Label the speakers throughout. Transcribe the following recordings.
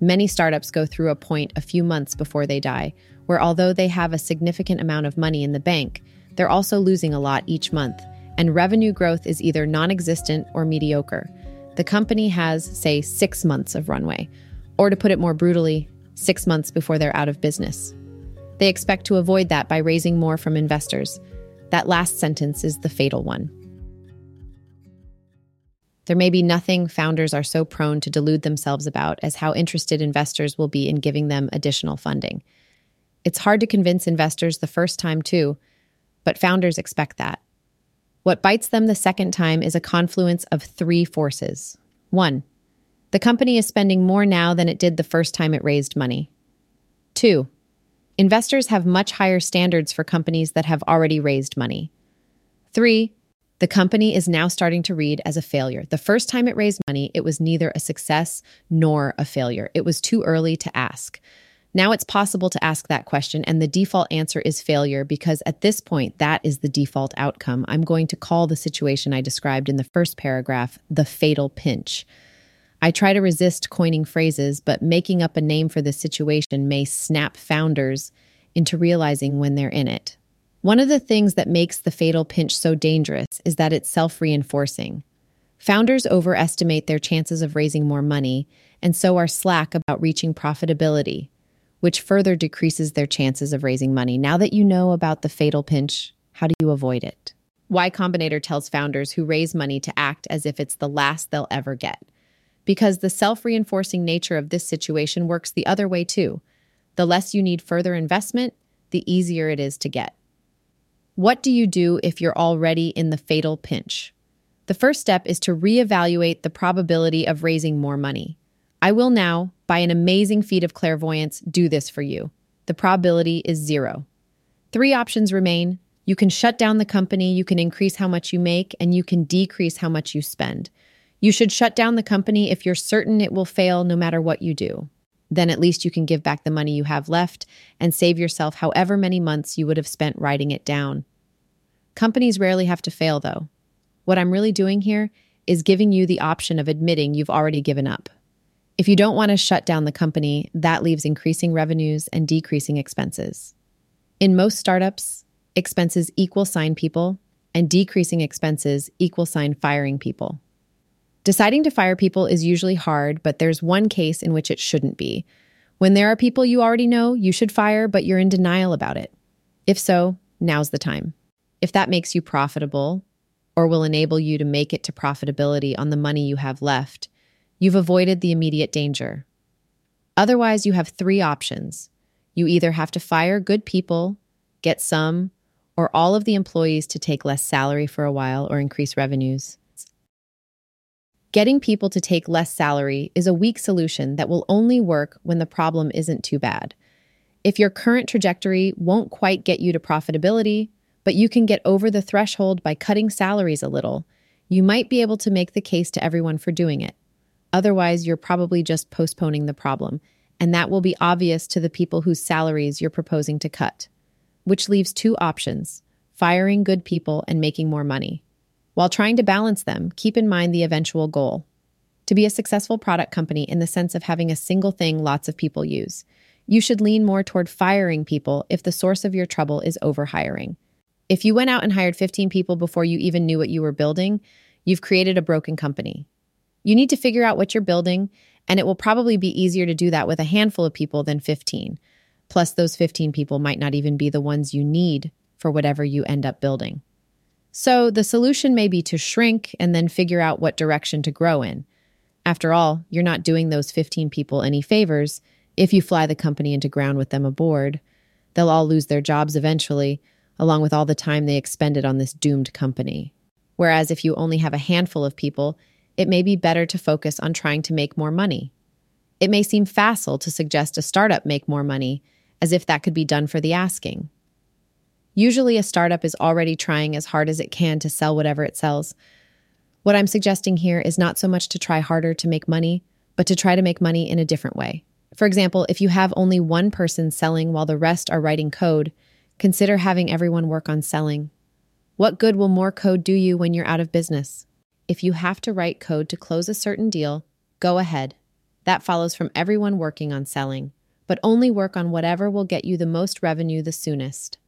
Speaker 1: Many startups go through a point a few months before they die, where although they have a significant amount of money in the bank, they're also losing a lot each month, and revenue growth is either non existent or mediocre. The company has, say, six months of runway, or to put it more brutally, six months before they're out of business. They expect to avoid that by raising more from investors. That last sentence is the fatal one. There may be nothing founders are so prone to delude themselves about as how interested investors will be in giving them additional funding. It's hard to convince investors the first time, too, but founders expect that. What bites them the second time is a confluence of three forces. One, the company is spending more now than it did the first time it raised money. Two, investors have much higher standards for companies that have already raised money. Three, the company is now starting to read as a failure. The first time it raised money, it was neither a success nor a failure. It was too early to ask. Now it's possible to ask that question, and the default answer is failure because at this point, that is the default outcome. I'm going to call the situation I described in the first paragraph the fatal pinch. I try to resist coining phrases, but making up a name for this situation may snap founders into realizing when they're in it. One of the things that makes the fatal pinch so dangerous is that it's self reinforcing. Founders overestimate their chances of raising more money and so are slack about reaching profitability which further decreases their chances of raising money. Now that you know about the fatal pinch, how do you avoid it? Y Combinator tells founders who raise money to act as if it's the last they'll ever get. Because the self reinforcing nature of this situation works the other way too. The less you need further investment, the easier it is to get. What do you do if you're already in the fatal pinch? The first step is to reevaluate the probability of raising more money. I will now, by an amazing feat of clairvoyance, do this for you. The probability is zero. Three options remain. You can shut down the company, you can increase how much you make, and you can decrease how much you spend. You should shut down the company if you're certain it will fail no matter what you do. Then at least you can give back the money you have left and save yourself however many months you would have spent writing it down. Companies rarely have to fail, though. What I'm really doing here is giving you the option of admitting you've already given up. If you don't want to shut down the company, that leaves increasing revenues and decreasing expenses. In most startups, expenses equal sign people, and decreasing expenses equal sign firing people. Deciding to fire people is usually hard, but there's one case in which it shouldn't be. When there are people you already know you should fire, but you're in denial about it. If so, now's the time. If that makes you profitable, or will enable you to make it to profitability on the money you have left, you've avoided the immediate danger. Otherwise, you have three options. You either have to fire good people, get some or all of the employees to take less salary for a while or increase revenues. Getting people to take less salary is a weak solution that will only work when the problem isn't too bad. If your current trajectory won't quite get you to profitability, but you can get over the threshold by cutting salaries a little, you might be able to make the case to everyone for doing it. Otherwise, you're probably just postponing the problem, and that will be obvious to the people whose salaries you're proposing to cut, which leaves two options firing good people and making more money. While trying to balance them, keep in mind the eventual goal to be a successful product company in the sense of having a single thing lots of people use. You should lean more toward firing people if the source of your trouble is overhiring. If you went out and hired 15 people before you even knew what you were building, you've created a broken company. You need to figure out what you're building, and it will probably be easier to do that with a handful of people than 15. Plus, those 15 people might not even be the ones you need for whatever you end up building. So, the solution may be to shrink and then figure out what direction to grow in. After all, you're not doing those 15 people any favors if you fly the company into ground with them aboard. They'll all lose their jobs eventually, along with all the time they expended on this doomed company. Whereas if you only have a handful of people, it may be better to focus on trying to make more money. It may seem facile to suggest a startup make more money, as if that could be done for the asking. Usually, a startup is already trying as hard as it can to sell whatever it sells. What I'm suggesting here is not so much to try harder to make money, but to try to make money in a different way. For example, if you have only one person selling while the rest are writing code, consider having everyone work on selling. What good will more code do you when you're out of business? If you have to write code to close a certain deal, go ahead. That follows from everyone working on selling, but only work on whatever will get you the most revenue the soonest.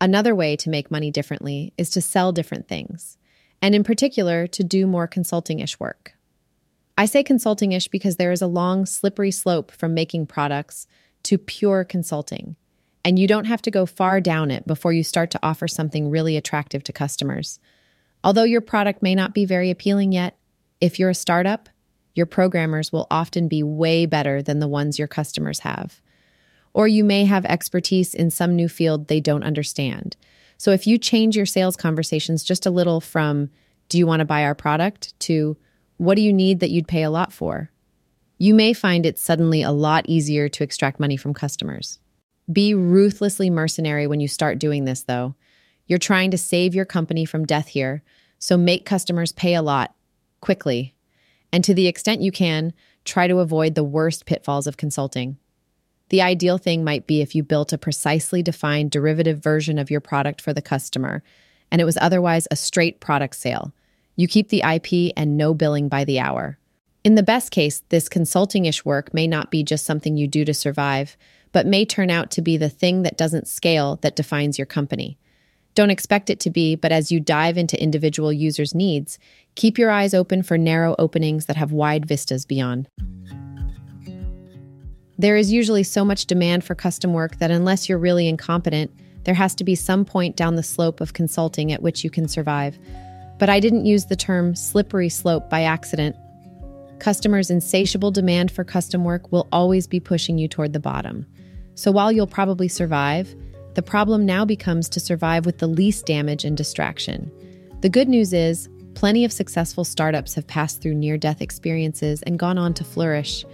Speaker 1: Another way to make money differently is to sell different things, and in particular, to do more consulting ish work. I say consulting ish because there is a long, slippery slope from making products to pure consulting, and you don't have to go far down it before you start to offer something really attractive to customers. Although your product may not be very appealing yet, if you're a startup, your programmers will often be way better than the ones your customers have. Or you may have expertise in some new field they don't understand. So if you change your sales conversations just a little from, do you want to buy our product, to, what do you need that you'd pay a lot for? You may find it suddenly a lot easier to extract money from customers. Be ruthlessly mercenary when you start doing this, though. You're trying to save your company from death here, so make customers pay a lot, quickly. And to the extent you can, try to avoid the worst pitfalls of consulting. The ideal thing might be if you built a precisely defined derivative version of your product for the customer, and it was otherwise a straight product sale. You keep the IP and no billing by the hour. In the best case, this consulting ish work may not be just something you do to survive, but may turn out to be the thing that doesn't scale that defines your company. Don't expect it to be, but as you dive into individual users' needs, keep your eyes open for narrow openings that have wide vistas beyond. There is usually so much demand for custom work that unless you're really incompetent, there has to be some point down the slope of consulting at which you can survive. But I didn't use the term slippery slope by accident. Customers' insatiable demand for custom work will always be pushing you toward the bottom. So while you'll probably survive, the problem now becomes to survive with the least damage and distraction. The good news is, plenty of successful startups have passed through near death experiences and gone on to flourish.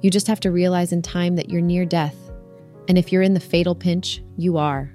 Speaker 1: You just have to realize in time that you're near death. And if you're in the fatal pinch, you are.